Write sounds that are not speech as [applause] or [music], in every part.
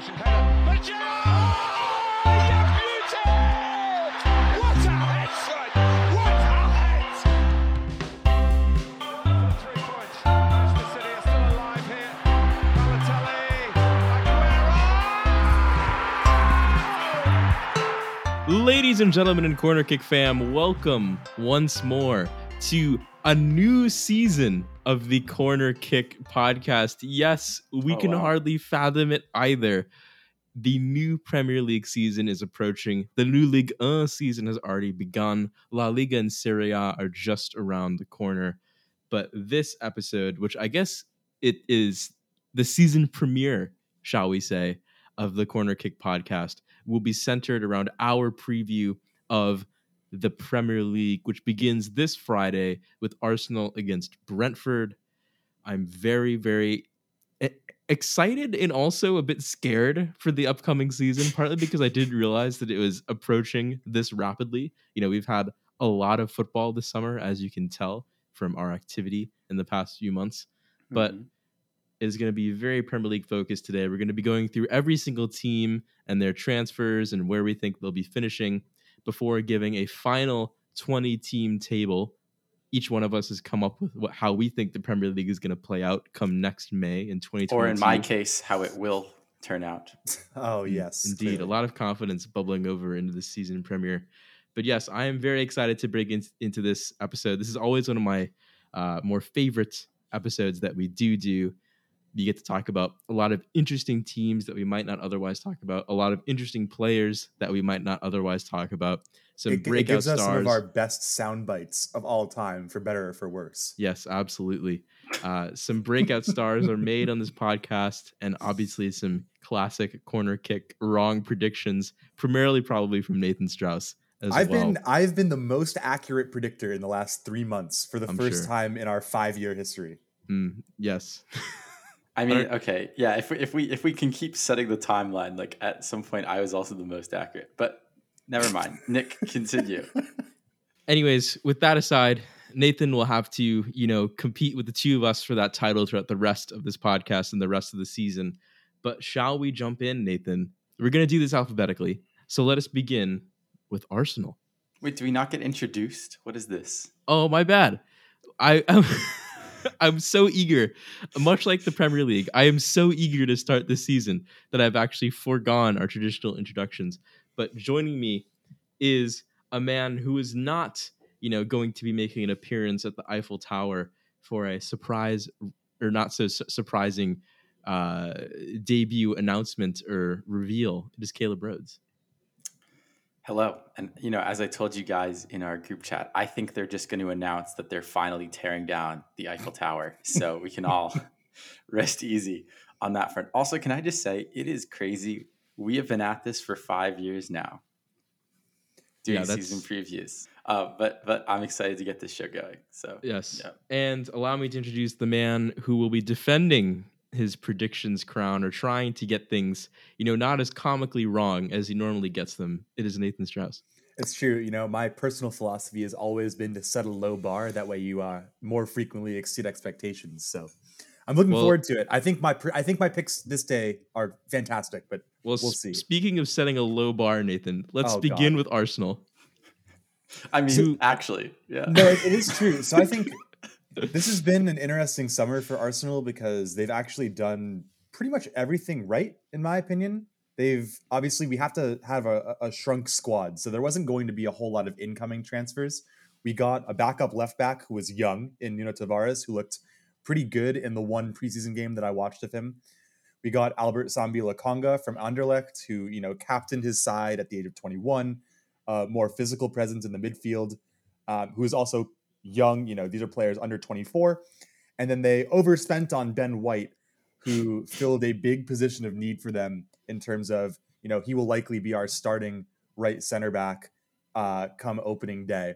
header. Ladies and gentlemen in Corner Kick fam, welcome once more to a new season of the Corner Kick podcast. Yes, we Oh, can wow. hardly fathom it either. The new Premier League season is approaching. The new League 1 season has already begun. La Liga and Serie A are just around the corner. But this episode, which I guess it is the season premiere, shall we say, of the Corner Kick podcast, will be centered around our preview of the Premier League, which begins this Friday with Arsenal against Brentford. I'm very, very excited and also a bit scared for the upcoming season, partly because I didn't realize that it was approaching this rapidly. You know, we've had a lot of football this summer, as you can tell from our activity in the past few months. But Mhm. is going to be very Premier League focused today. We're going to be going through every single team and their transfers and where we think they'll be finishing before giving a final 20 team table. Each one of us has come up with what, how we think the Premier League is going to play out come next May in 2022. or in my case, how it will turn out. [laughs] Oh yes, Indeed, a lot of confidence bubbling over into the season premiere. But yes, I am very excited to break in, into this episode. This is always one of my uh, more favorite episodes that we do do. You get to talk about a lot of interesting teams that we might not otherwise talk about, a lot of interesting players that we might not otherwise talk about, some It, it breakout gives us stars. some of our best sound bites of all time, for better or for worse. Yes, absolutely. Uh, some breakout stars are made on this podcast, and obviously some classic corner kick wrong predictions, primarily probably from Nathan Strauss as I've well. been I've been the most accurate predictor in the last three months for the I'm first sure. time in our five year history. Mm, yes, [laughs] I mean, okay, yeah. If we, if we if we can keep setting the timeline, like at some point, I was also the most accurate. But never mind. [laughs] Nick, continue. anyways, with that aside, Nathan will have to, you know, compete with the two of us for that title throughout the rest of this podcast and the rest of the season. But shall we jump in, Nathan? We're going to do this alphabetically. So let us begin with Arsenal. Wait, do we not get introduced? What is this? Oh, my bad. I [laughs] [laughs] I'm, so eager, much like the Premier League. I am so eager to start this season that I've actually foregone our traditional introductions. But joining me is a man who is not, you know, going to be making an appearance at the Eiffel Tower for a surprise or not so su- surprising uh, debut announcement or reveal. It is Caleb Rhodes. Hello, and you know, as I told you guys in our group chat, I think they're just going to announce that they're finally tearing down the Eiffel Tower, so we can all [laughs] rest easy on that front. Also, can I just say it is crazy? We have been at this for five years now, doing Yeah, season previews. Uh, but but I'm excited to get this show going. So Yes. Yeah. And allow me to introduce the man who will be defending his predictions crown or trying to get things, you know, not as comically wrong as he normally gets them. It is Nathan Strauss. It's true. You know, my personal philosophy has always been to set a low bar. That way, you uh, more frequently exceed expectations. So, I'm looking Well- forward to it. I think my I think my picks this day are fantastic. But Well, We'll see. speaking of setting a low bar, Nathan, let's Oh, begin God. with Arsenal. I mean, So- actually, yeah. no, it, it is true. So I think [laughs] this has been an interesting summer for Arsenal because they've actually done pretty much everything right, in my opinion. They've obviously we have to have a, a shrunk squad, so there wasn't going to be a whole lot of incoming transfers. We got a backup left back who was young in Nuno Tavares, who looked pretty good in the one preseason game that I watched of him. We got Albert Sambi Lokonga from Anderlecht, who you know captained his side at the age of 21, uh, more physical presence in the midfield, um, who is also young. You know, these are players under 24. And then they overspent on Ben White, who filled a big position of need for them in terms of, you know, he will likely be our starting right center back uh, come opening day.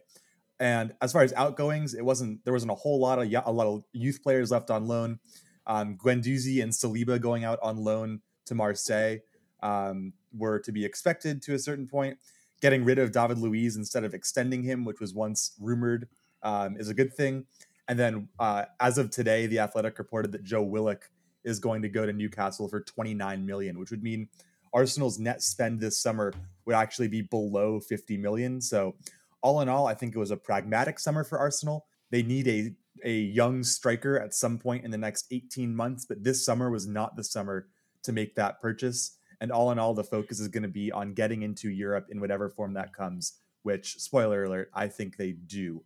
And as far as outgoings, it wasn't there wasn't a whole lot of a lot of youth players left on loan. Um, Guendouzi and Saliba going out on loan to Marseille um, were to be expected to a certain point. Getting rid of David Luiz instead of extending him, which was once rumored, um, is a good thing. And then, uh, as of today, the Athletic reported that Joe Willock is going to go to Newcastle for 29 million, which would mean Arsenal's net spend this summer would actually be below 50 million. So, all in all, I think it was a pragmatic summer for Arsenal. They need a a young striker at some point in the next 18 months, but this summer was not the summer to make that purchase. And all in all, the focus is going to be on getting into Europe in whatever form that comes, which, spoiler alert, I think they do.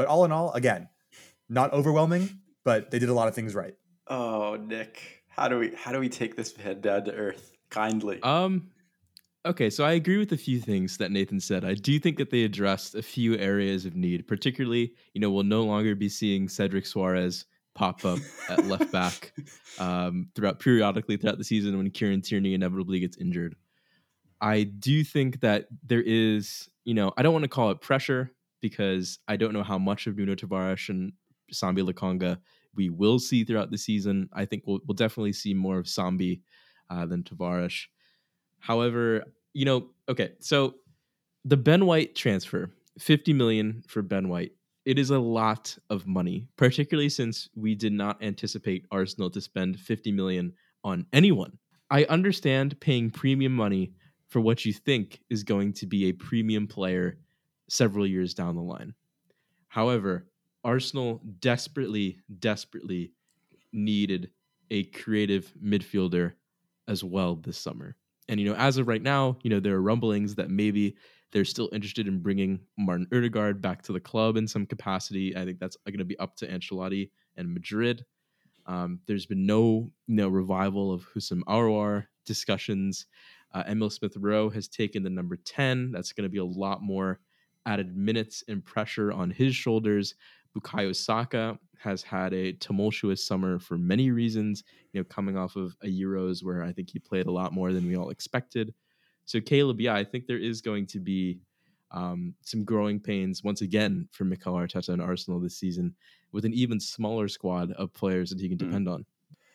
But all in all, again, not overwhelming, but they did a lot of things right. Oh, Nick, how do we how do we take this head down to earth kindly? Um, okay, so I agree with a few things that Nathan said. I do think that they addressed a few areas of need, particularly, you know, we'll no longer be seeing Cedric Soares pop up at left [laughs] back um, throughout periodically throughout the season when Kieran Tierney inevitably gets injured. I do think that there is, you know, I don't want to call it pressure because I don't know how much of Nuno Tavares and Sambi Lokonga we will see throughout the season. I think we'll, we'll definitely see more of Sambi uh, than Tavares. However, you know, okay, so the Ben White transfer, 50 million for Ben White. It is a lot of money, particularly since we did not anticipate Arsenal to spend 50 million on anyone. I understand paying premium money for what you think is going to be a premium player several years down the line. However, Arsenal desperately, desperately needed a creative midfielder as well this summer. And you know, as of right now, you know there are rumblings that maybe they're still interested in bringing Martin Odegaard back to the club in some capacity. I think that's going to be up to Ancelotti and Madrid. Um, there's been no you know revival of Houssem Aouar discussions. Uh, Emile Smith Rowe has taken the number 10. That's going to be a lot more added minutes and pressure on his shoulders. Bukayo Saka has had a tumultuous summer for many reasons, you know, coming off of a Euros where I think he played a lot more than we all expected. So Caleb, yeah, I think there is going to be um, some growing pains once again for Mikel Arteta and Arsenal this season with an even smaller squad of players that he can Mm. depend on.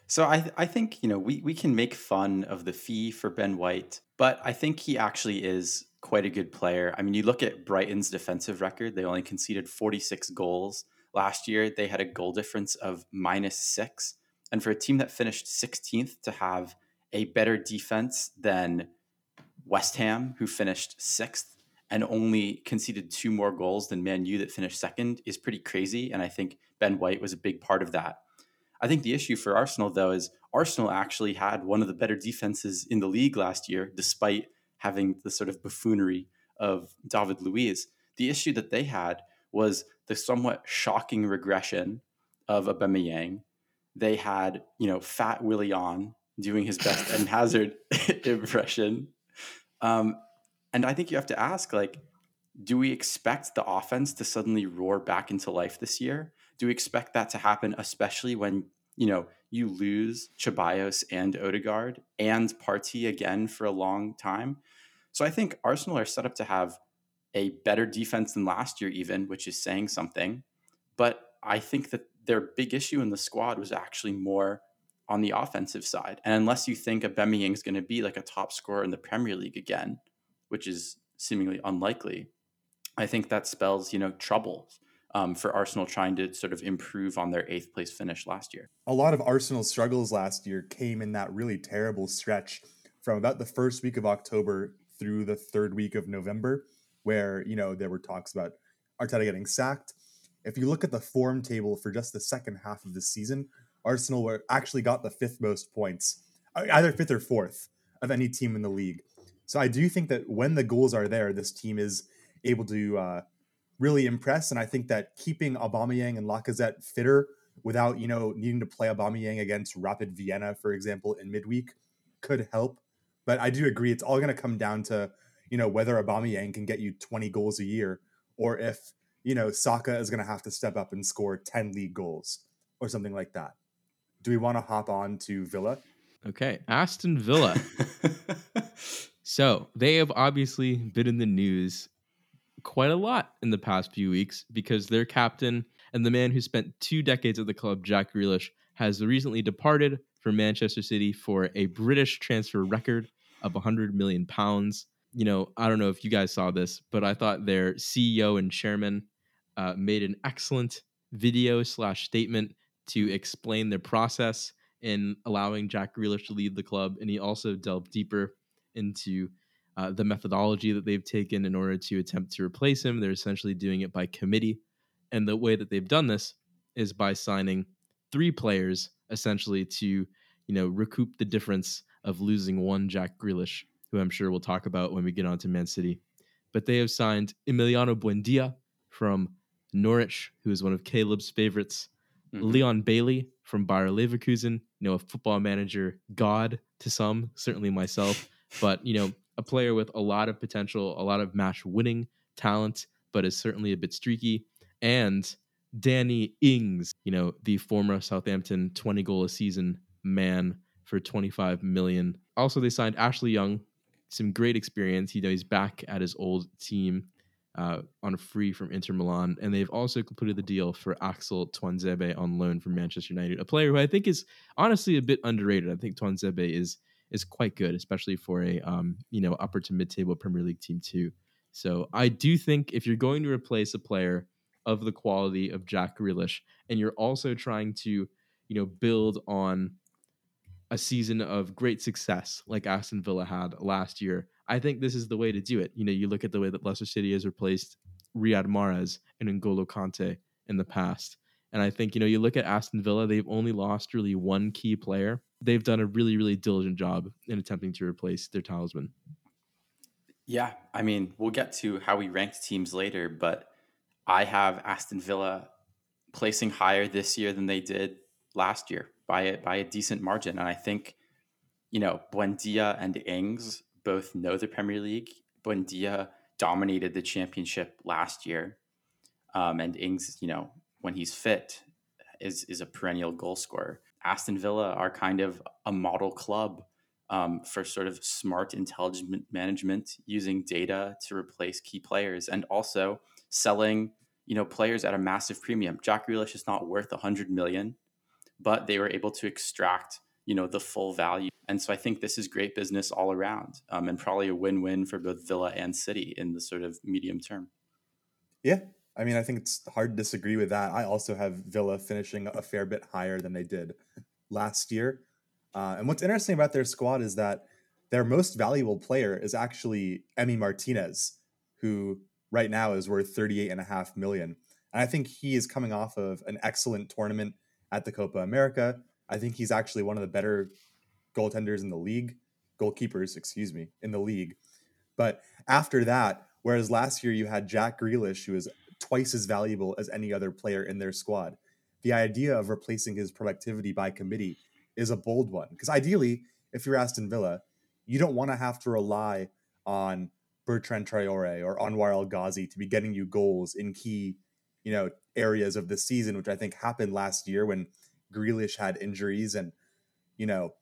So I I think you know we we can make fun of the fee for Ben White, but I think he actually is quite a good player. I mean, you look at Brighton's defensive record; they only conceded 46 goals last year. They had a goal difference of minus six, and for a team that finished 16th to have a better defense than West Ham, who finished sixth and only conceded two more goals than Man U that finished second, is pretty crazy. And I think Ben White was a big part of that. I think the issue for Arsenal, though, is Arsenal actually had one of the better defenses in the league last year, despite having the sort of buffoonery of David Luiz. The issue that they had was the somewhat shocking regression of Aubameyang. They had, you know, Fat Willie on doing his best [laughs] and Hazard [laughs] impression. Um, and I think you have to ask, like, do we expect the offense to suddenly roar back into life this year? Do we expect that to happen, especially when you know you lose Ceballos and Odegaard and Partey again for a long time? So I think Arsenal are set up to have a better defense than last year, even, which is saying something. But I think that their big issue in the squad was actually more on the offensive side. And unless you think Aubameyang is going to be like a top scorer in the Premier League again, which is seemingly unlikely, I think that spells you know trouble um, for Arsenal trying to sort of improve on their eighth place finish last year. A lot of Arsenal's struggles last year came in that really terrible stretch from about the first week of October through the third week of November, where you know there were talks about Arteta getting sacked. If you look at the form table for just the second half of the season, Arsenal were actually got the fifth most points, uh, either fifth or fourth of any team in the league. So I do think that when the goals are there, this team is able to uh, really impress. And I think that keeping Aubameyang and Lacazette fitter without you know needing to play Aubameyang against Rapid Vienna, for example, in midweek could help. But I do agree, it's all going to come down to you know whether Aubameyang can get you 20 goals a year, or if you know Saka is going to have to step up and score 10 league goals or something like that. Do we want to hop on to Villa? Okay, Aston Villa. [laughs] So they have obviously been in the news quite a lot in the past few weeks because their captain and the man who spent two decades at the club, Jack Grealish, has recently departed for Manchester City for a British transfer record of 100 million pounds. You know, I don't know if you guys saw this, but I thought their CEO and chairman uh, made an excellent video slash statement to explain their process in allowing Jack Grealish to lead the club, and he also delved deeper into uh, the methodology that they've taken in order to attempt to replace him. They're essentially doing it by committee, and the way that they've done this is by signing three players essentially to you know recoup the difference of losing one Jack Grealish, who I'm sure we'll talk about when we get on to Man City. But they have signed Emiliano Buendia from Norwich, who is one of Caleb's favorites. Mhm. Leon Bailey from Bayer Leverkusen, you know, a football manager god to some, certainly myself, [laughs] but you know, a player with a lot of potential, a lot of match winning talent, but is certainly a bit streaky. And Danny Ings, you know, the former Southampton 20 goal a season man for 25 million. Also, they signed Ashley Young, some great experience. You know, he's back at his old team uh, on a free from Inter Milan, and they've also completed the deal for Axel Tuanzebe on loan from Manchester United, a player who I think is honestly a bit underrated. I think Tuanzebe is is quite good, especially for a um, you know upper to mid table Premier League team too. So I do think if you're going to replace a player of the quality of Jack Grealish, and you're also trying to you know build on a season of great success like Aston Villa had last year, I think this is the way to do it. You know, you look at the way that Leicester City has replaced Riyad Mahrez and N'Golo Kante in the past. And I think, you know, you look at Aston Villa, they've only lost really one key player. They've done a really, really diligent job in attempting to replace their talisman. Yeah, I mean, we'll get to how we ranked teams later, but I have Aston Villa placing higher this year than they did last year by a, by a decent margin. And I think, you know, Buendia and Ings both know the Premier League. Buendia dominated the championship last year. Um, and Ings, you know, when he's fit, is, is a perennial goal scorer. Aston Villa are kind of a model club um, for sort of smart, intelligent management using data to replace key players and also selling, you know, players at a massive premium. Jack Grealish is not worth 100 million, but they were able to extract, you know, the full value. And so I think this is great business all around um, and probably a win-win for both Villa and City in the sort of medium term. Yeah. I mean, I think it's hard to disagree with that. I also have Villa finishing a fair bit higher than they did last year. Uh, and what's interesting about their squad is that their most valuable player is actually Emmy Martinez, who right now is worth 38 and a half million. And I think he is coming off of an excellent tournament at the Copa America. I think he's actually one of the better goaltenders in the league, goalkeepers, excuse me, in the league. But after that, whereas last year you had Jack Grealish, who is twice as valuable as any other player in their squad, the idea of replacing his productivity by committee is a bold one. Because ideally, if you're Aston Villa, you don't want to have to rely on Bertrand Traore or Anwar El Ghazi to be getting you goals in key, you know, areas of the season, which I think happened last year when Grealish had injuries. And, you know,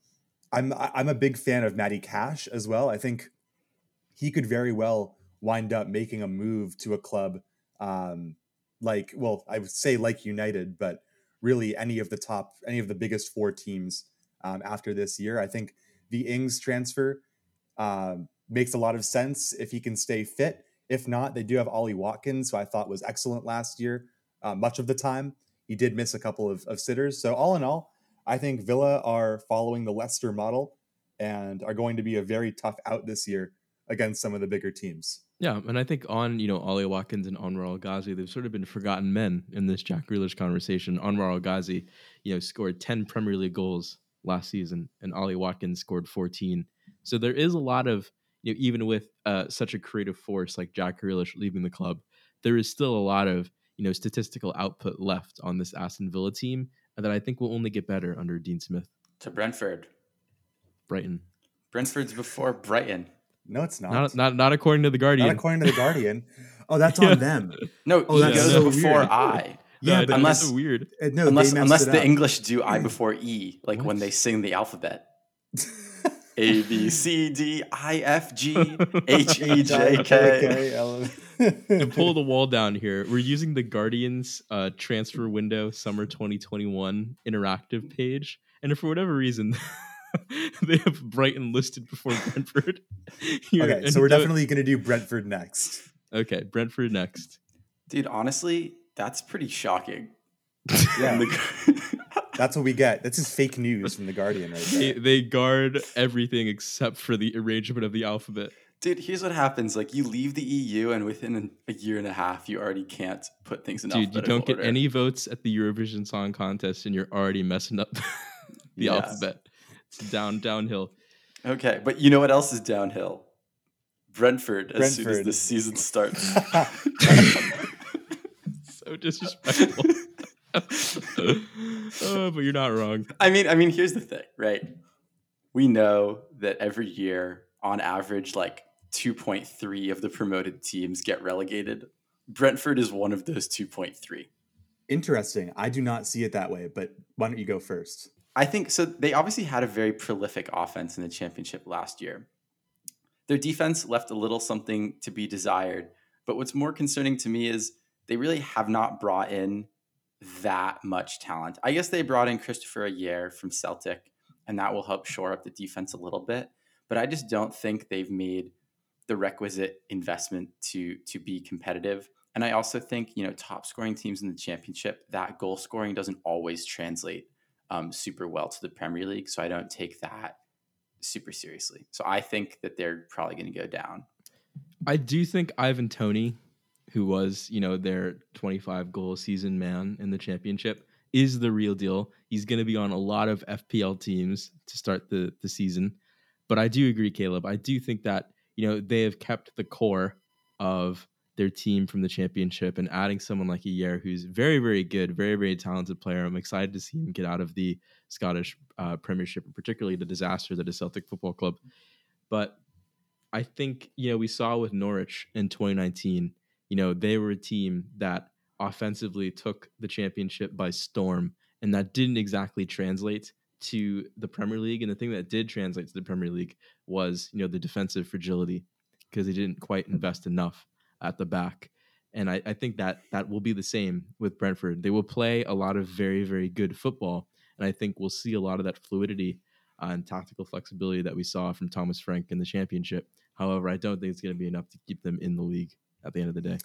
I'm I'm a big fan of Matty Cash as well. I think he could very well wind up making a move to a club um, like, well, I would say like United, but really any of the top, any of the biggest four teams um, after this year. I think the Ings transfer um, makes a lot of sense if he can stay fit. If not, they do have Ollie Watkins, who I thought was excellent last year, uh, much of the time. He did miss a couple of, of sitters. So, all in all, I think Villa are following the Leicester model and are going to be a very tough out this year against some of the bigger teams. Yeah, and I think on you know Ollie Watkins and Anwar El Ghazi, they've sort of been forgotten men in this Jack Grealish conversation. Anwar El Ghazi, you know, scored ten Premier League goals last season, and Ollie Watkins scored fourteen. So there is a lot of you know, even with uh, such a creative force like Jack Grealish leaving the club, there is still a lot of you know statistical output left on this Aston Villa team that I think will only get better under Dean Smith. To Brentford. Brighton, Brentford's before Brighton. No, it's not. not not not according to the Guardian. Not according to the Guardian. [laughs] Oh, that's Yeah. on them. No, Oh, he that's goes so before weird. I. Yeah, No, but unless- that's so weird. Uh, no, unless unless the up. English do I before E, like when they sing the alphabet. [laughs] A B C D I F G [laughs] H E J K. to pull the wall down here, we're using the Guardian's uh, transfer window summer 2021 interactive page, and for whatever reason, [laughs] they have Brighton listed before Brentford. [laughs] Okay, And so we're definitely going to do Brentford next. okay. Brentford next. Dude, honestly, that's pretty shocking. [laughs] Yeah. That's what we get. This is fake news from the Guardian right They, there. they guard everything except for the arrangement of the alphabet. Dude, here's what happens. Like you leave the EU and within a year and a half, you already can't put things in Dude, you don't get order. any votes at the Eurovision Song Contest, and you're already messing up the Yeah. alphabet. It's down downhill. Okay, but you know what else is downhill? Brentford as soon as the season starts. [laughs] [laughs] So disrespectful. [laughs] oh, but you're not wrong. I mean, I mean, here's the thing, right? We know that every year, on average, like 2.3 of the promoted teams get relegated. Brentford is one of those 2.3. Interesting. I do not see it that way, but why don't you go first? I think so. They obviously had a very prolific offense in the championship last year. Their defense left a little something to be desired. But what's more concerning to me is they really have not brought in that much talent. I guess they brought in Kristoffer Ajer from Celtic, and that will help shore up the defense a little bit. But I just don't think they've made the requisite investment to to be competitive. And I also think, you know, top scoring teams in the championship, that goal scoring doesn't always translate um, super well to the Premier League. So I don't take that super seriously. So I think that they're probably going to go down. I do think Ivan Toney, who was, you know, their 25 goal season man in the championship, is the real deal. He's going to be on a lot of FPL teams to start the the season. But I do agree, Caleb. I do think that, you know, they have kept the core of their team from the championship and adding someone like Ajer, who's very, very good, very, very talented player. I'm excited to see him get out of the Scottish uh, Premiership, and particularly the disaster that is Celtic Football Club. But I think you know we saw with Norwich in 2019. You know they were a team that offensively took the championship by storm, and that didn't exactly translate to the Premier League. And the thing that did translate to the Premier League was you know the defensive fragility because they didn't quite invest enough at the back. And I, I think that that will be the same with Brentford. They will play a lot of very very good football, and I think we'll see a lot of that fluidity uh, and tactical flexibility that we saw from Thomas Frank in the championship. However, I don't think it's going to be enough to keep them in the league at the end of the day.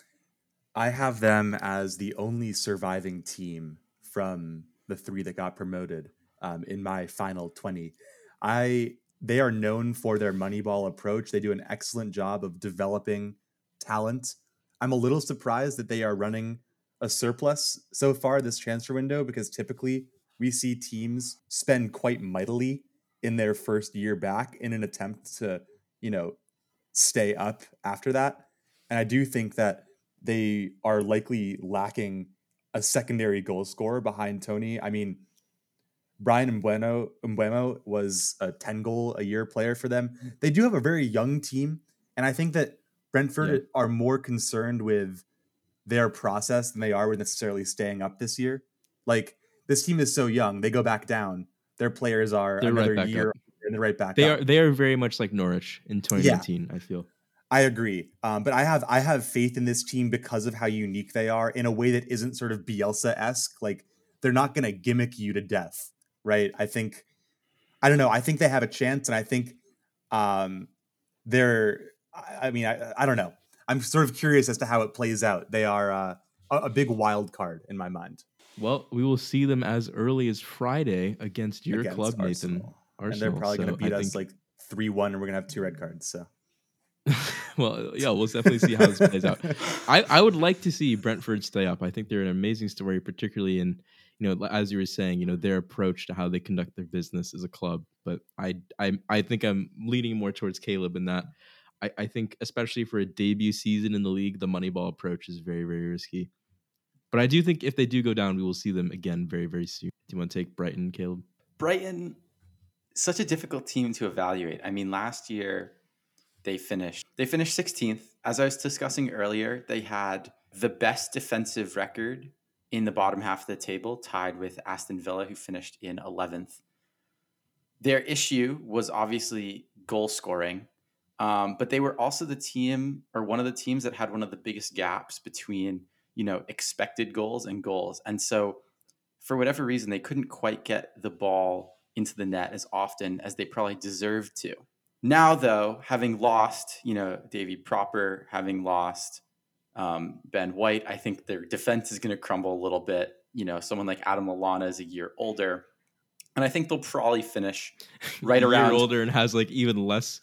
I have them as the only surviving team from the three that got promoted um, in my final 20. I they are known for their moneyball approach. They do an excellent job of developing talent. I'm a little surprised that they are running a surplus so far this transfer window because typically we see teams spend quite mightily in their first year back in an attempt to, you know, stay up after that. And I do think that they are likely lacking a secondary goal scorer behind Toney. I mean, Brian Mbueno, Mbeumo was a 10 goal a year player for them. They do have a very young team. And I think that Brentford Yeah. are more concerned with their process than they are with necessarily staying up this year. Like, this team is so young, they go back down. Their players are They're another back year up. and they're right back They up. are they are very much like Norwich in 2019. I feel. I agree, um, but I have I have faith in this team because of how unique they are in a way that isn't sort of Bielsa esque. Like they're not going to gimmick you to death, right? I think I don't know. I think they have a chance, and I think um, they're. I, I mean, I, I don't know. I'm sort of curious as to how it plays out. They are uh, a, big wild card in my mind. Well, we will see them as early as Friday against your against club, Nathan. Arsenal. Arsenal. and they're probably going to beat I us think- like three one, and we're going to have two red cards. So [laughs] well, yeah, we'll definitely see how this plays out. [laughs] I, I would like to see Brentford stay up. I think they're an amazing story, particularly in you know as you were saying, you know their approach to how they conduct their business as a club. But I I I think I'm leaning more towards Caleb in that. I, I think especially for a debut season in the league, the Moneyball approach is very very risky. But I do think if they do go down, we will see them again very very soon. Do you want to take Brighton, Caleb? Brighton, such a difficult team to evaluate. I mean, last year they finished they finished 16th. As I was discussing earlier, they had the best defensive record in the bottom half of the table, tied with Aston Villa, who finished in 11th. Their issue was obviously goal scoring, um, but they were also the team or one of the teams that had one of the biggest gaps between you know expected goals and goals, and so for whatever reason, they couldn't quite get the ball into the net as often as they probably deserved to. Now, though, having lost, you know, Davy Pröpper, having lost um, Ben White, I think their defense is going to crumble a little bit. you know, someone like Adam Lallana is a year older. And I think they'll probably finish [laughs] right A year around older and has like even less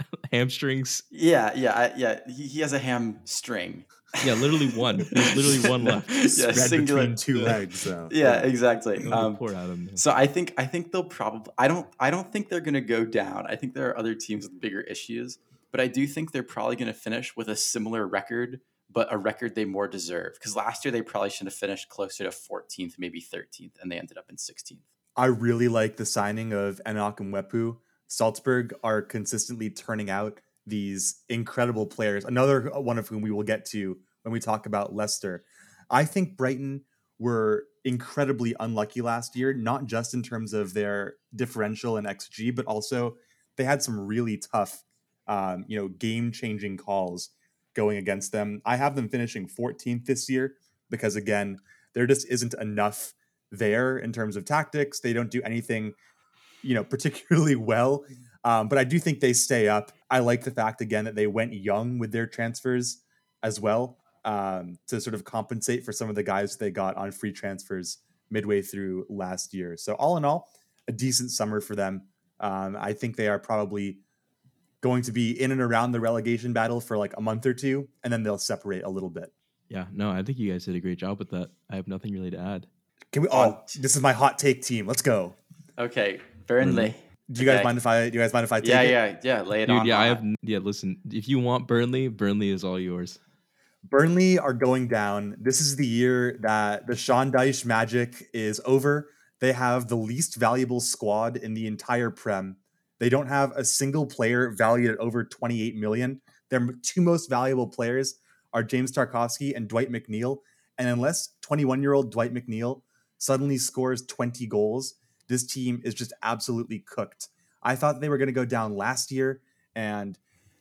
[laughs] hamstrings. Yeah, yeah, I- yeah. He, he has a hamstring. Yeah, literally one. [laughs] There's literally one left. yeah, Spread singular. between two legs. So Yeah, exactly. Oh, Um, poor Adam. so I think I think they'll probably I don't I don't think they're gonna go down. I think there are other teams with bigger issues, but I do think they're probably gonna finish with a similar record, but a record they more deserve. Because last year they probably should have finished closer to 14th, maybe 13th, and they ended up in 16th. I really like the signing of Enock Mwepu. Salzburg are consistently turning out these incredible players. Another one of whom we will get to when we talk about Leicester. I think Brighton were incredibly unlucky last year, not just in terms of their differential and XG, but also they had some really tough, um, you know, game-changing calls going against them. I have them finishing 14th this year because again, there just isn't enough there in terms of tactics. They don't do anything, you know, [laughs] particularly well. Um, but I do think they stay up. I like the fact again that they went young with their transfers as well um, to sort of compensate for some of the guys they got on free transfers midway through last year. So all in all, a decent summer for them. Um, I think they are probably going to be in and around the relegation battle for like a month or two, and then they'll separate a little bit. Yeah, no, I think you guys did a great job with that. I have nothing really to add. Can we? Oh, this is my hot take team. Let's go. Okay, Burnley. Mm-hmm. Do you guys mind if I? Do you guys mind if I take Yeah, it? yeah, yeah. Lay it Dude, on. yeah, I uh, have. n- Yeah, listen, if you want Burnley, Burnley is all yours. Burnley are going down. This is the year that the Sean Dyche magic is over. They have the least valuable squad in the entire Prem. They don't have a single player valued at over 28 million. Their two most valuable players are James Tarkowski and Dwight McNeil. And unless 21 year old Dwight McNeil suddenly scores 20 goals, this team is just absolutely cooked. I thought they were going to go down last year, and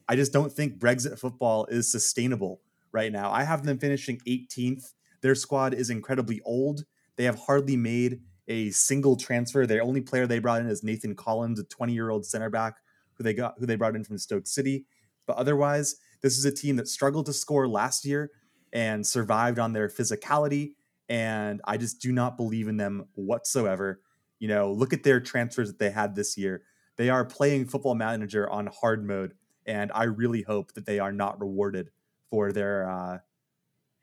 I just don't think Brexit football is sustainable right now. I have them finishing 18th. Their squad is incredibly old. They have hardly made a single transfer. Their only player they brought in is Nathan Collins, a 20-year-old center back who they got who they brought in from Stoke City. But otherwise, this is a team that struggled to score last year and survived on their physicality. And I just do not believe in them whatsoever. You know, look at their transfers that they had this year. They are playing football manager on hard mode, and I really hope that they are not rewarded for their uh,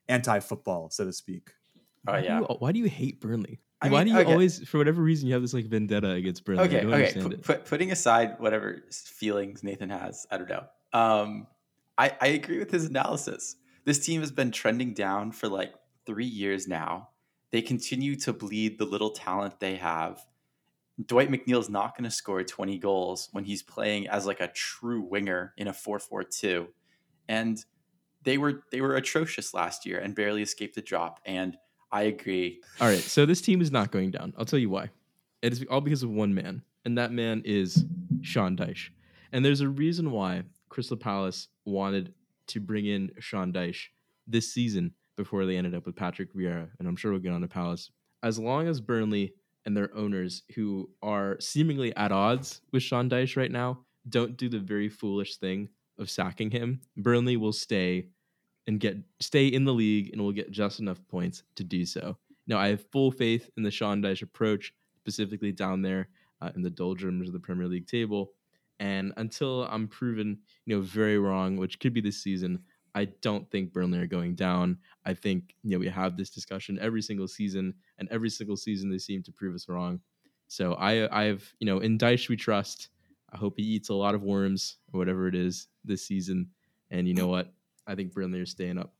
anti-football, so to speak. Oh Why do yeah. you- why do you hate Burnley? I why mean, do you okay. always, for whatever reason, you have this like vendetta against Burnley? I Okay, don't okay. understand Pu- it. put, putting aside whatever feelings Nathan has, I don't know. Um, I, I agree with his analysis. This team has been trending down for like three years now. They continue to bleed the little talent they have. Dwight McNeil's not going to score 20 goals when he's playing as like a true winger in a 4-4-2. And they were they were atrocious last year and barely escaped the drop. And I agree. All right, so this team is not going down. I'll tell you why. It is all because of one man, and that man is Sean Dyche. And there's a reason why Crystal Palace wanted to bring in Sean Dyche this season before they ended up with Patrick Vieira, and I'm sure we'll get on to Palace. As long as Burnley and their owners, who are seemingly at odds with Sean Dyche right now, don't do the very foolish thing of sacking him, Burnley will stay and get stay in the league and will get just enough points to do so. Now, I have full faith in the Sean Dyche approach, specifically down there uh, in the doldrums of the Premier League table. And until I'm proven, you know, very wrong, which could be this season, I don't think Burnley are going down. I think you know we have this discussion every single season, and every single season they seem to prove us wrong. So I, I have, you know, in Dyche we trust. I hope he eats a lot of worms or whatever it is this season. And you know what? I think Burnley are staying up.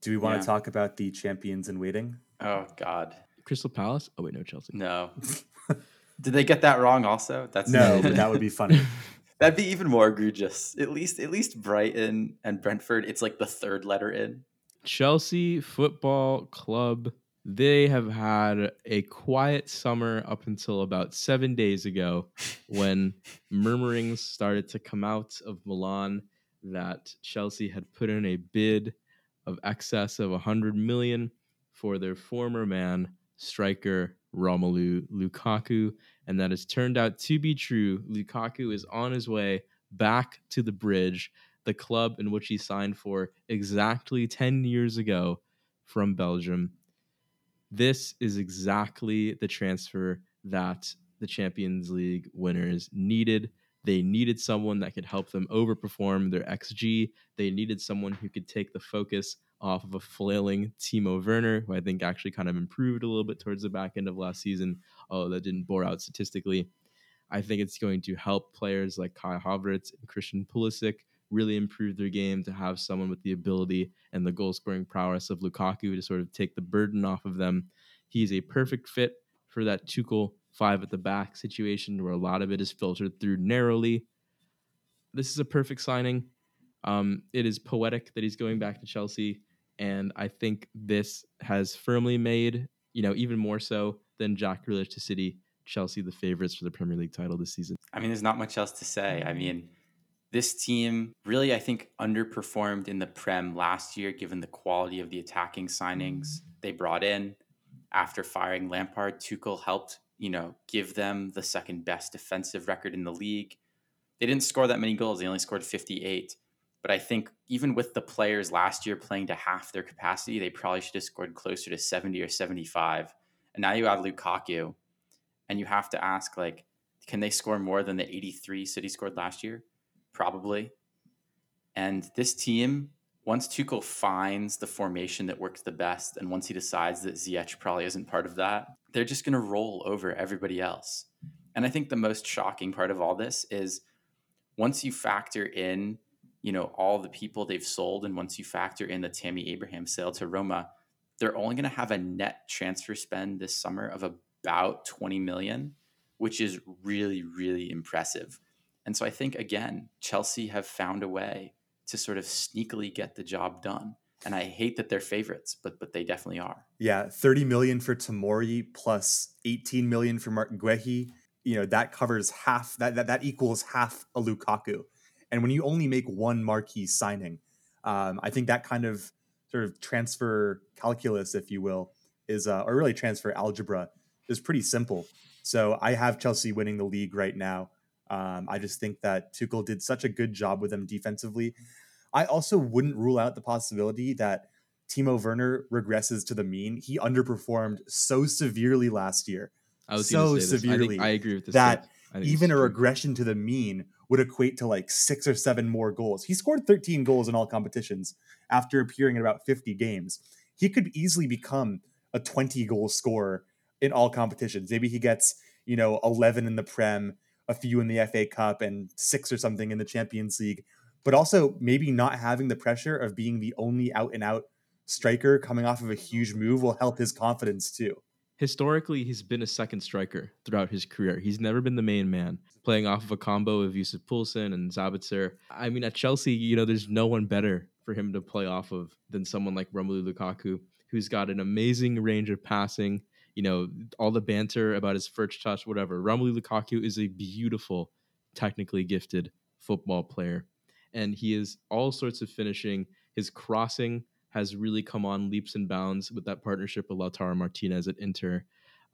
Do we want Yeah. to talk about the champions in waiting? Oh God, Crystal Palace? Oh wait, no, Chelsea. no. [laughs] Did they get that wrong? Also, that's No, [laughs] but that would be funny. That'd be even more egregious. At least, at least Brighton and Brentford, it's like the third letter in. Chelsea Football Club. They have had a quiet summer up until about seven days ago [laughs] when murmurings started to come out of Milan that Chelsea had put in a bid of excess of 100 million for their former man, striker Romelu Lukaku. And that has turned out to be true. Lukaku is on his way back to the bridge the club in which he signed for exactly 10 years ago from Belgium. This is exactly the transfer that the Champions League winners needed. They needed someone that could help them overperform their XG. They needed someone who could take the focus off of a flailing Timo Werner, who I think actually kind of improved a little bit towards the back end of last season, although that didn't bore out statistically. I think it's going to help players like Kai Havertz and Christian Pulisic really improve their game to have someone with the ability and the goal scoring prowess of Lukaku to sort of take the burden off of them. He's a perfect fit for that Tuchel five at the back situation where a lot of it is filtered through narrowly. This is a perfect signing. Um, it is poetic that he's going back to Chelsea, and I think this has firmly made, you know, even more so than Jack Grealish to City, Chelsea the favorites for the Premier League title this season. I mean, there's not much else to say. I mean, this team really, I think, underperformed in the Prem last year, given the quality of the attacking signings they brought in. After firing Lampard, Tuchel helped, you know, give them the second best defensive record in the league. They didn't score that many goals; they only scored 58. But I think even with the players last year playing to half their capacity, they probably should have scored closer to 70 or 75. And now you have Lukaku, and you have to ask, like, can they score more than the 83 City scored last year? Probably. And this team, once Tuchel finds the formation that works the best, and once he decides that Ziyech probably isn't part of that, they're just going to roll over everybody else. And I think the most shocking part of all this is once you factor in, you know, all the people they've sold, and once you factor in the Tammy Abraham sale to Roma, they're only going to have a net transfer spend this summer of about 20 million, which is really, really impressive. And so I think again, Chelsea have found a way to sort of sneakily get the job done. And I hate that they're favorites, but but they definitely are. Yeah, 30 million for Tomori plus 18 million for Martin Guehi. You know, that covers half that that, that equals half a Lukaku. And when you only make one marquee signing, um, I think that kind of sort of transfer calculus, if you will, is uh, or really transfer algebra is pretty simple. So I have Chelsea winning the league right now. Um, I just think that Tuchel did such a good job with them defensively. I also wouldn't rule out the possibility that Timo Werner regresses to the mean. He underperformed so severely last year. I was so gonna say this. I, severely think, I agree with this. that. I even a regression to the mean would equate to like six or seven more goals. He scored 13 goals in all competitions after appearing in about 50 games. He could easily become a 20 goal scorer in all competitions. Maybe he gets, you know, 11 in the Prem, a few in the FA Cup, and six or something in the Champions League. But also maybe not having the pressure of being the only out and out striker coming off of a huge move will help his confidence too. Historically he's been a second striker throughout his career. He's never been the main man, playing off of a combo of Yusuf Poulsen and Sabitzer. I mean, at Chelsea, you know, there's no one better for him to play off of than someone like Romelu Lukaku, who's got an amazing range of passing. You know, all the banter about his first touch, whatever. Romelu Lukaku is a beautiful, technically gifted football player, and he is all sorts of finishing. His crossing has really come on leaps and bounds with that partnership with Lautaro Martinez at Inter.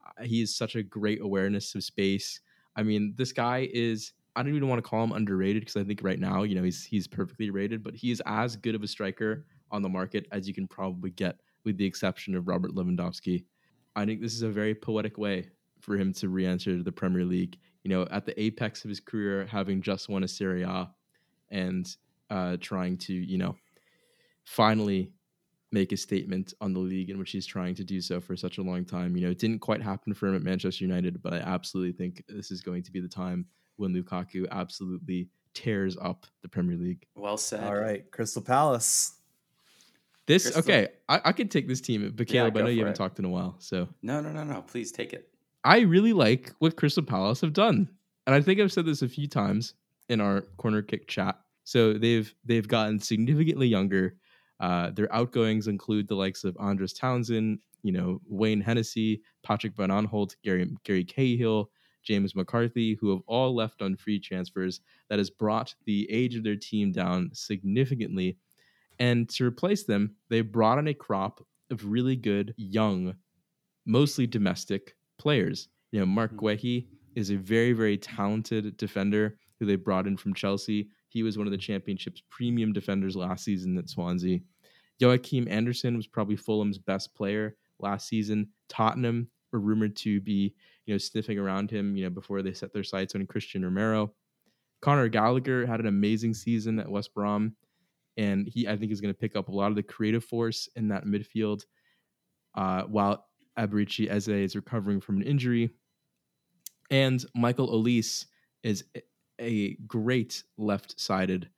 Uh, He is such a great awareness of space. I mean, this guy is I don't even want to call him underrated because I think right now, you know, he's he's perfectly rated, but he is as good of a striker on the market as you can probably get, with the exception of Robert Lewandowski. I think this is a very poetic way for him to re-enter the Premier League. You know, at the apex of his career, having just won a Serie A, and uh, trying to, you know, finally make a statement on the league in which he's trying to do so for such a long time. You know, it didn't quite happen for him at Manchester United, but I absolutely think this is going to be the time when Lukaku absolutely tears up the Premier League. Well said. All right, Crystal Palace. This Crystal. okay, I, I could take this team, but Yeah, I know you haven't it. talked in a while, so No, no, no, no. Please take it. I really like what Crystal Palace have done. And I think I've said this a few times in our corner kick chat. So they've they've gotten significantly younger. Uh, their outgoings include the likes of Andros Townsend, you know, Wayne Hennessy, Patrick Van Aanholt, Gary Gary Cahill, James McCarthy, who have all left on free transfers. That has brought the age of their team down significantly. And to replace them, they brought in a crop of really good young, mostly domestic players. You know, Mark Mhm. Guehi is a very, very talented defender who they brought in from Chelsea. He was one of the championship's premium defenders last season at Swansea. Joachim Andersen was probably Fulham's best player last season. Tottenham were rumored to be, you know, sniffing around him, you know, before they set their sights on Cristian Romero. Conor Gallagher had an amazing season at West Brom, and he I think is going to pick up a lot of the creative force in that midfield. Uh, while Eberechi Eze is recovering from an injury, and Michael Olise is a- great left-sided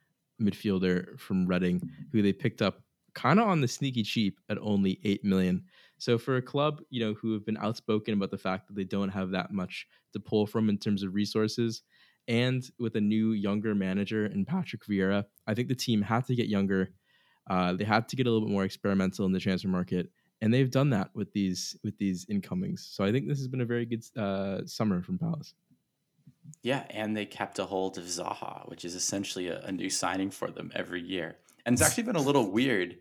midfielder from Reading, who they picked up kind of on the sneaky cheap at only eight million. So for a club, you know, who have been outspoken about the fact that they don't have that much to pull from in terms of resources, and with a new younger manager in Patrick Vieira, I think the team had to get younger. Uh, they had to get a little bit more experimental in the transfer market, and they've done that with these with these incomings. So I think this has been a very good uh, summer from Palace. Yeah, and they kept a hold of Zaha, which is essentially a, a new signing for them every year. And it's actually been a little weird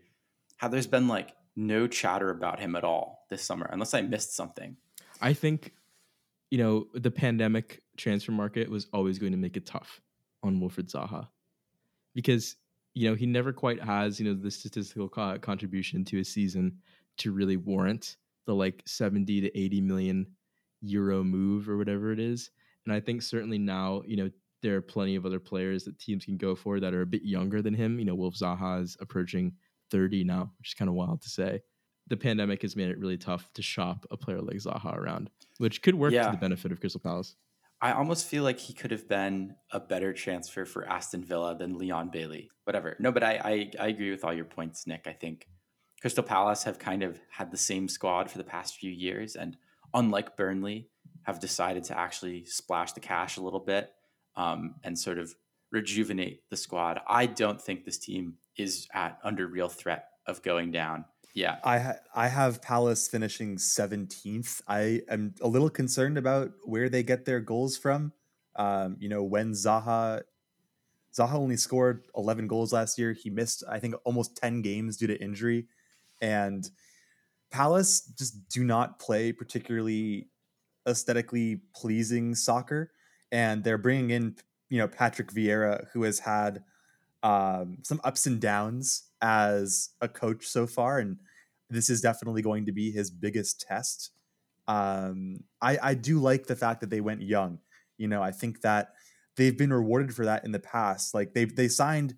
how there's been like no chatter about him at all this summer, unless I missed something. I think, you know, the pandemic transfer market was always going to make it tough on Wilfried Zaha because, you know, he never quite has, you know, the statistical co- contribution to a season to really warrant the like 70 to 80 million euro move or whatever it is. And I think certainly now, you know, there are plenty of other players that teams can go for that are a bit younger than him. You know, Wilf Zaha is approaching 30 now, which is kind of wild to say. The pandemic has made it really tough to shop a player like Zaha around, which could work Yeah. to the benefit of Crystal Palace. I almost feel like he could have been a better transfer for Aston Villa than Leon Bailey. Whatever. No, but I, I, I agree with all your points, Nick. I think Crystal Palace have kind of had the same squad for the past few years, and unlike Burnley, have decided to actually splash the cash a little bit um, and sort of rejuvenate the squad. I don't think this team is at under real threat of going down. Yeah. I ha- I have Palace finishing 17th. I am a little concerned about where they get their goals from. Um, you know, when Zaha Zaha only scored 11 goals last year, he missed I think almost 10 games due to injury and Palace just do not play particularly aesthetically pleasing soccer and they're bringing in you know Patrick Vieira who has had um, some ups and downs as a coach so far, and this is definitely going to be his biggest test. Um, I, I do like the fact that they went young. You know, I think that they've been rewarded for that in the past. Like they they signed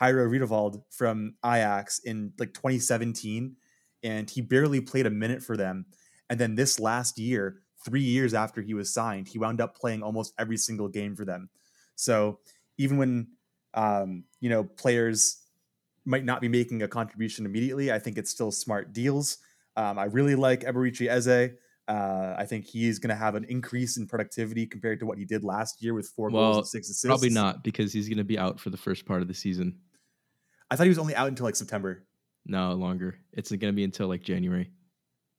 Jairo Riedewald from Ajax in like 2017, and he barely played a minute for them. And then this last year, three years after he was signed, he wound up playing almost every single game for them. So even when um, you know players might not be making a contribution immediately, I think it's still smart deals. Um, I really like Eberechi Eze. Uh, I think he's going to have an increase in productivity compared to what he did last year with four goals and six assists. Probably not because he's going to be out for the first part of the season. I thought he was only out until like September. No longer. It's going to be until like January.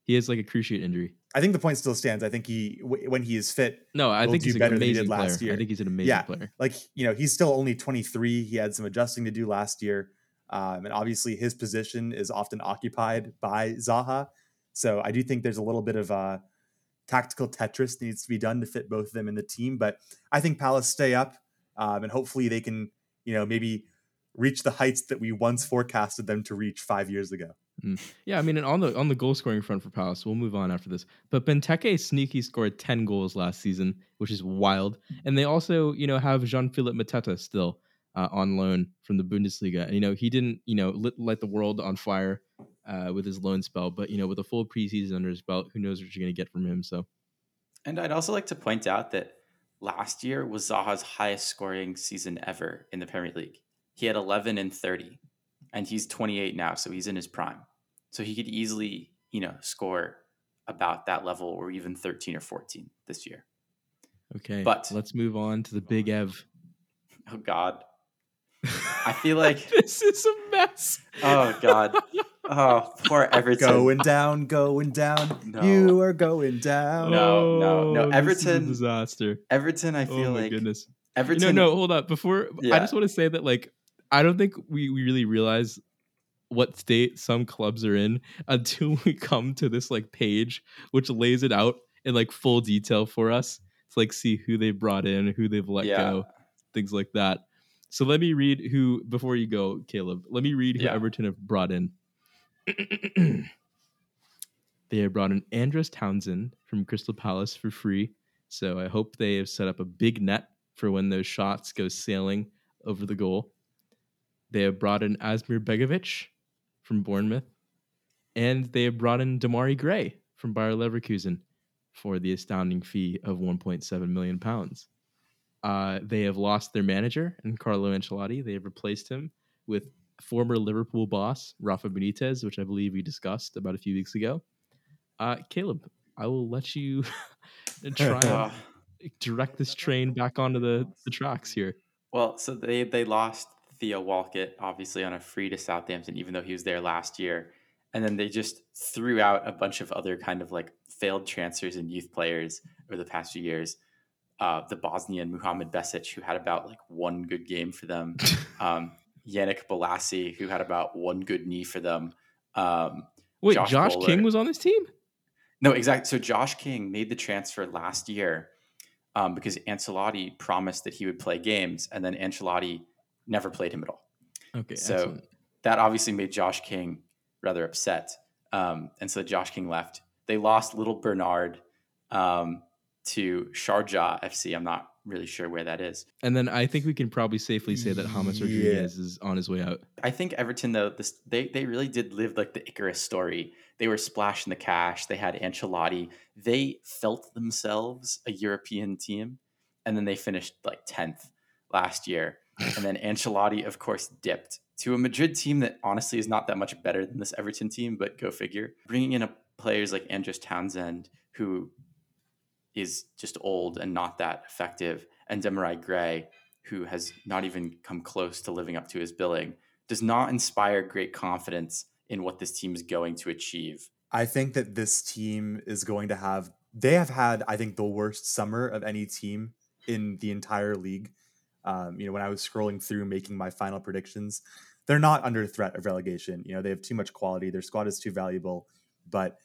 He has like a cruciate injury. I think the point still stands. I think he w- when he is fit, No, I Will think do he's an better than he amazing did player. last year. I think he's an amazing Yeah. player. like you know he's still only 23 he had some adjusting to do last year um, and obviously his position is often occupied by zaha so i do think there's a little bit of uh, tactical tetris needs to be done to fit both of them in the team but i think palace stay up um, and hopefully they can you know maybe reach the heights that we once forecasted them to reach five years ago Yeah, I mean, and on the on the goal scoring front for Palace, we'll move on after this. But Benteke sneaky scored ten goals last season, which is wild. And they also, you know, have Jean Philippe Mateta still uh, on loan from the Bundesliga. And you know, he didn't, you know, lit, light the world on fire uh, with his loan spell, but you know, with a full preseason under his belt, who knows what you're going to get from him? So And I'd also like to point out that last year was Zaha's highest scoring season ever in the Premier League. He had 11 and 30, and he's 28 now, so he's in his prime. So he could easily, you know, score about that level or even 13 or 14 this year. okay, But- let's move on to the Big Ev. Oh God. [laughs] I feel like this is a mess. oh God. Oh, poor [laughs] Everton. going down going down No. you are going down No, no, no. Oh, this is a Everton- disaster. Everton, I Oh feel my like goodness. Everton. No, no, hold up. Before I just want to say that like I don't think we, we really realize what state some clubs are in until [laughs] we come to this like page which lays it out in like full detail for us to like see who they've brought in, who they've let Yeah. go, things like that. So let me read who before you go, Caleb. Let me read who Yeah. Everton have brought in. [clears throat] They have brought in Andros Townsend from Crystal Palace for free. So I hope they have set up a big net for when those shots go sailing over the goal. They have brought in Asmir Begovic from Bournemouth. And they have brought in Demarai Gray from Bayer Leverkusen for the astounding fee of 1.7 million pounds. Uh, they have lost their manager and Carlo Ancelotti. They have replaced him with former Liverpool boss Rafa Benitez, which I believe we discussed about a few weeks ago. Uh, Caleb, I will let you [laughs] try and [laughs] direct this train back onto the, the tracks here. well, so they they lost Theo Walcott obviously on a free to Southampton, even though he was there last year, and then they just threw out a bunch of other kind of like failed transfers and youth players over the past few years. Uh, the Bosnian Muhamed Besic, who had about like one good game for them. [laughs] um, Yannick Bolasie, who had about one good knee for them. Um, Wait, Josh Josh, King was on this team? no, exactly. So Josh King made the transfer last year um, because Ancelotti promised that he would play games, and then Ancelotti never played him at all. Okay, So excellent. that obviously made Josh King rather upset, um, and so Josh King left. They lost Little Bernard um, to Sharjah FC. I'm not really sure where that is. And then I think we can probably safely say that James Yeah. Rodriguez is on his way out. I think Everton though this they they really did live like the Icarus story. They were splashing the cash. They had Ancelotti. They felt themselves a European team, and then they finished like tenth last year. And then Ancelotti, of course, dipped to a Madrid team that honestly is not that much better than this Everton team. But go figure. Bringing in a players like Andros Townsend, who is just old and not that effective, and Demarai Gray, who has not even come close to living up to his billing, does not inspire great confidence in what this team is going to achieve. I think that this team is going to have they have had I think the worst summer of any team in the entire league. Um, you know, when I was scrolling through making my final predictions, they're not under threat of relegation. You know, they have too much quality. Their squad is too valuable. But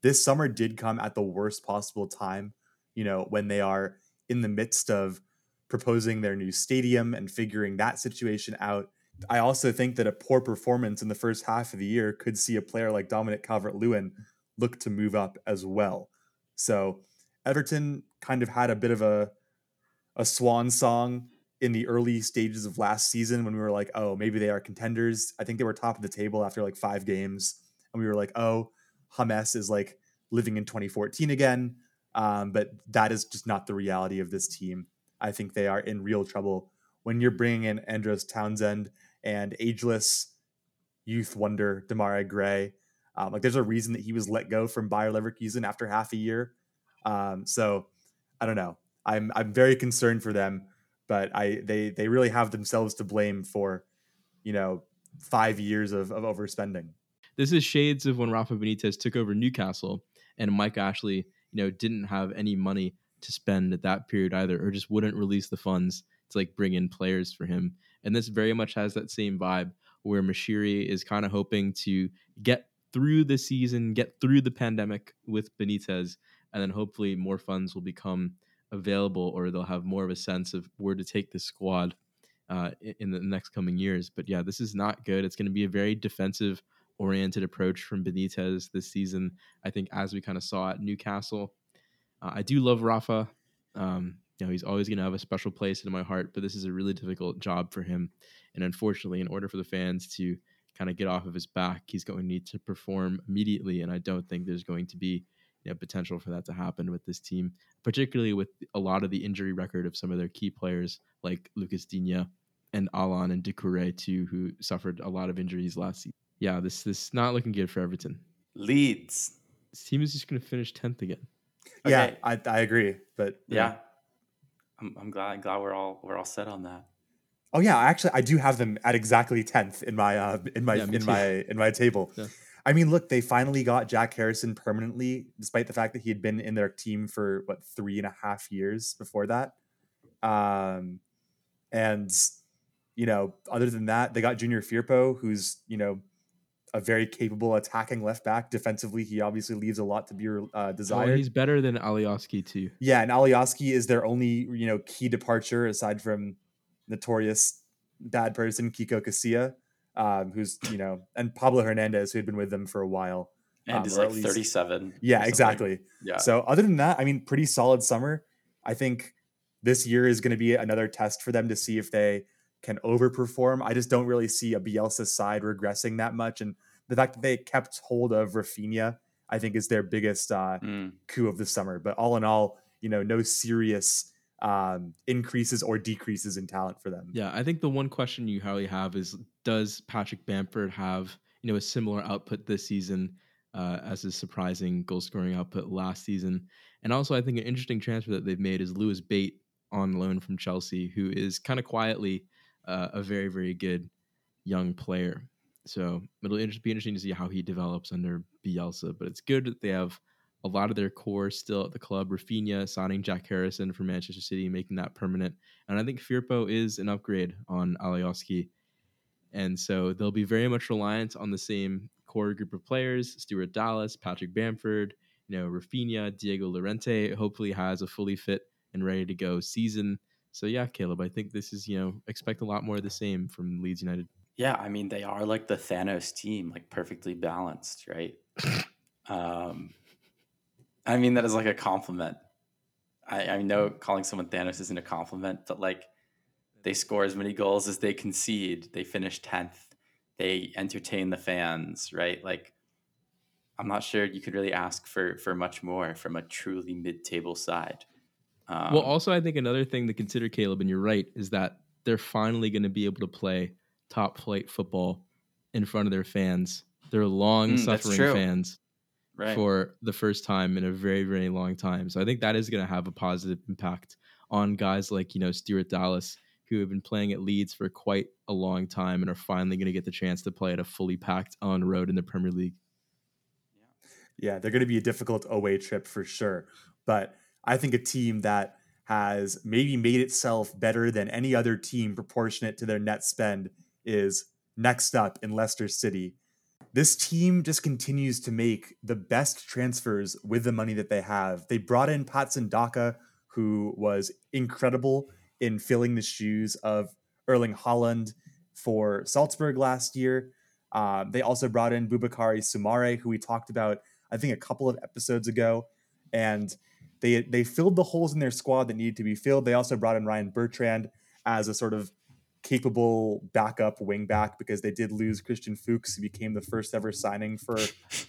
this summer did come at the worst possible time. You know, when they are in the midst of proposing their new stadium and figuring that situation out. I also think that a poor performance in the first half of the year could see a player like Dominic Calvert Lewin look to move up as well. So Everton kind of had a bit of a a swan song in the early stages of last season when we were like, oh, maybe they are contenders. I think they were top of the table after like five games. And we were like, oh, Hamas is like living in 2014 again. Um, but that is just not the reality of this team. I think they are in real trouble when you're bringing in Andros Townsend and ageless youth wonder Demarai Gray. Um, like, there's a reason that he was let go from Bayer Leverkusen after half a year. Um, so I don't know. I'm I'm very concerned for them, but I they they really have themselves to blame for, you know, five years of, of overspending. This is shades of when Rafa Benitez took over Newcastle and Mike Ashley, you know, didn't have any money to spend at that period either, or just wouldn't release the funds to like bring in players for him. And this very much has that same vibe where Moshiri is kind of hoping to get through the season, get through the pandemic with Benitez, and then hopefully more funds will become available or they'll have more of a sense of where to take the squad uh, in the next coming years. But yeah, this is not good. It's going to be a very defensive oriented approach from Benitez this season. I think as we kind of saw at Newcastle, uh, I do love Rafa. Um, you know, he's always going to have a special place in my heart, but this is a really difficult job for him. And unfortunately, in order for the fans to kind of get off of his back, he's going to need to perform immediately. And I don't think there's going to be you know, potential for that to happen with this team, particularly with a lot of the injury record of some of their key players like Lucas Digne and Allan and Doucouré too, who suffered a lot of injuries last season. Yeah, this this is not looking good for Everton. Leeds. This team is just going to finish tenth again. Yeah, Okay. I, I agree. But Yeah. I'm, I'm glad glad we're all we're all set on that. Oh yeah, actually, I do have them at exactly tenth in my uh, in my Yeah, in too. my in my table. Yeah. I mean, look, they finally got Jack Harrison permanently, despite the fact that he had been in their team for what three and a half years before that. Um, and you know, other than that, they got Junior Firpo, who's you know a very capable attacking left back. Defensively, he obviously leaves a lot to be uh, Well, desired. he's better than Alioski too. Yeah, and Alioski is their only, you know, key departure aside from notorious bad person Kiko Casilla, um, who's, you know, and Pablo Hernandez, who had been with them for a while. And um, he's like least- 37. Yeah, exactly. Yeah. So other than that, I mean, pretty solid summer. I think this year is going to be another test for them to see if they can overperform. I just don't really see a Bielsa side regressing that much, and the fact that they kept hold of Rafinha, I think, is their biggest uh, Mm. coup of the summer. But all in all, you know, no serious um, increases or decreases in talent for them. Yeah, I think the one question you probably have is does Patrick Bamford have you know a similar output this season uh, as his surprising goal scoring output last season? And also, I think an interesting transfer that they've made is Lewis Bate on loan from Chelsea, who is kind of quietly uh, a very very good young player. So it'll be interesting to see how he develops under Bielsa. But it's good that they have a lot of their core still at the club. Rafinha signing Jack Harrison for Manchester City, making that permanent. And I think Firpo is an upgrade on Alioski. And so they'll be very much reliant on the same core group of players Stuart Dallas, Patrick Bamford, you know, Rafinha, Diego Llorente hopefully has a fully fit and ready to go season. So yeah, Caleb, I think this is, you know, expect a lot more of the same from Leeds United. Yeah, I mean they are like the Thanos team, like perfectly balanced, right? [laughs] um, I mean that is like a compliment. I, I know calling someone Thanos isn't a compliment, but like they score as many goals as they concede. They finish tenth. They entertain the fans, right? Like I'm not sure you could really ask for for much more from a truly mid-table side. Um, well, also I think another thing to consider, Caleb, and you're right, is that they're finally going to be able to play top flight football in front of their fans. Their long Mm, suffering true. fans right. for the first time in a very, very long time. So I think that is going to have a positive impact on guys like, you know, Stuart Dallas, who have been playing at Leeds for quite a long time and are finally going to get the chance to play at a fully packed Elland Road in the Premier League. Yeah, they're going to be a difficult away trip for sure. But I think a team that has maybe made itself better than any other team proportionate to their net spend is next up in Leicester City. This team just continues to make the best transfers with the money that they have. They brought in Patson Daka, who was incredible in filling the shoes of Erling Haaland for Salzburg last year. Um, they also brought in Boubakary Soumaré, who we talked about, I think, a couple of episodes ago, and they they filled the holes in their squad that needed to be filled. They also brought in Ryan Bertrand as a sort of capable backup wing back because they did lose Christian Fuchs, who became the first ever signing for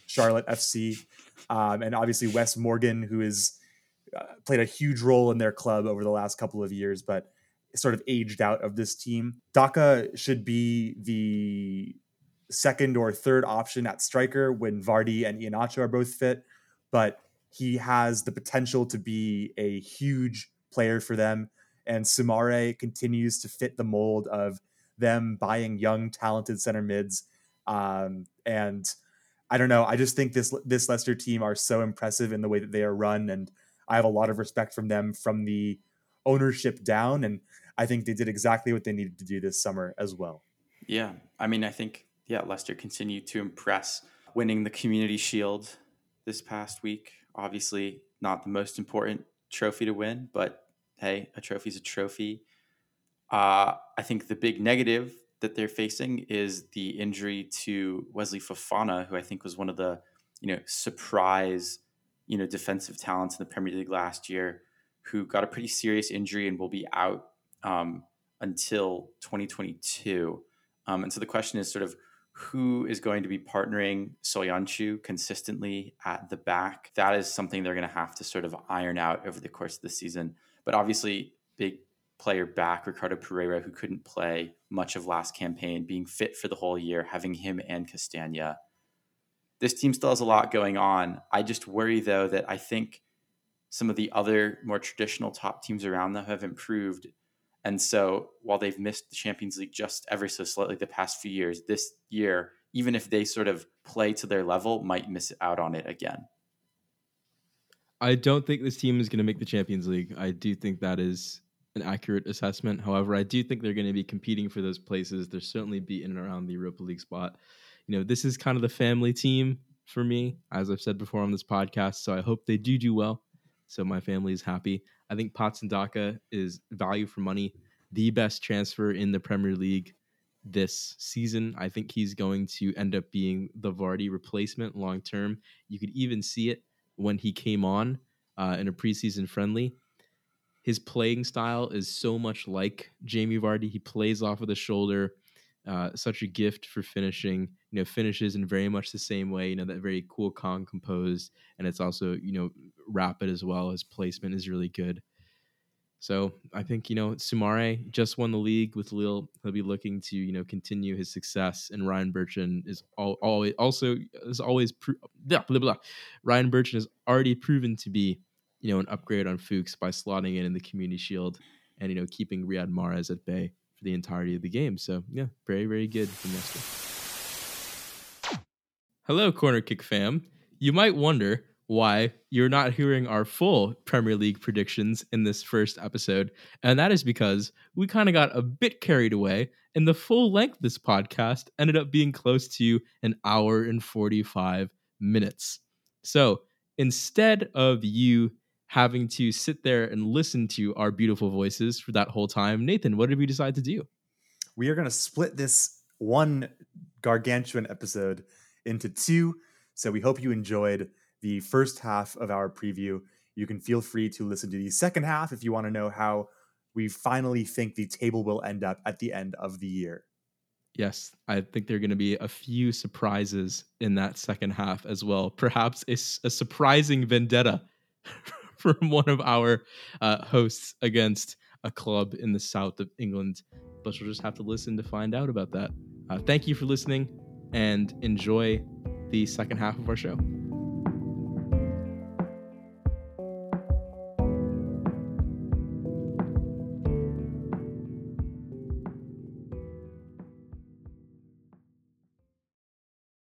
Charlotte FC, um, and obviously Wes Morgan, who is uh, played a huge role in their club over the last couple of years, but sort of aged out of this team. Daka should be the second or third option at striker when Vardy and Iheanacho are both fit, but he has the potential to be a huge player for them. And Soumaré continues to fit the mold of them buying young, talented center mids. Um, and I don't know. I just think this this Leicester team are so impressive in the way that they are run, and I have a lot of respect from them from the ownership down. And I think they did exactly what they needed to do this summer as well. Yeah, I mean, I think yeah, Leicester continued to impress, winning the Community Shield this past week. Obviously, not the most important trophy to win, but hey, a trophy's a trophy. Uh, I think the big negative that they're facing is the injury to Wesley Fofana, who I think was one of the you know surprise you know defensive talents in the Premier League last year, who got a pretty serious injury and will be out um, until 2022. Um, and so the question is sort of who is going to be partnering Söyüncü consistently at the back? That is something they're going to have to sort of iron out over the course of the season. But obviously, big player back, Ricardo Pereira, who couldn't play much of last campaign, being fit for the whole year, having him and Castagna. This team still has a lot going on. I just worry, though, that I think some of the other more traditional top teams around them have improved and so while they've missed the Champions League just ever so slightly the past few years, this year, even if they sort of play to their level, might miss out on it again. I don't think this team is going to make the Champions League. I do think that is an accurate assessment. However, I do think they're going to be competing for those places. They'll certainly be in and around the Europa League spot. You know, this is kind of the family team for me, as I've said before on this podcast. So I hope they do do well. So my family is happy. I think Patson Daka is value for money, the best transfer in the Premier League this season. I think he's going to end up being the Vardy replacement long term. You could even see it when he came on uh, in a preseason friendly. His playing style is so much like Jamie Vardy. He plays off of the shoulder. Uh, such a gift for finishing. You know, finishes in very much the same way. You know, that very cool, calm, composed, and it's also you know rapid as well. His placement is really good. So I think you know Soumaré just won the league with Lille. He'll be looking to you know continue his success, and Ryan Bertrand is all, always also is always pro- blah, blah, blah. Ryan Bertrand has already proven to be you know an upgrade on Fuchs by slotting in in the Community Shield and you know keeping Riyad Mahrez at bay for the entirety of the game. So yeah, very very good from Leicester. Hello, Corner Kick fam. You might wonder why you're not hearing our full Premier League predictions in this first episode. And that is because we kind of got a bit carried away, and the full length of this podcast ended up being close to an hour and 45 minutes. So instead of you having to sit there and listen to our beautiful voices for that whole time, Nathan, what did we decide to do? We are going to split this one gargantuan episode into two. So we hope you enjoyed the first half of our preview. You can feel free to listen to the second half if you want to know how we finally think the table will end up at the end of the year. Yes, I think there are going to be a few surprises in that second half as well. Perhaps a, a surprising vendetta [laughs] from one of our uh, hosts against a club in the south of England. But you'll just have to listen to find out about that. Uh, thank you for listening and enjoy the second half of our show.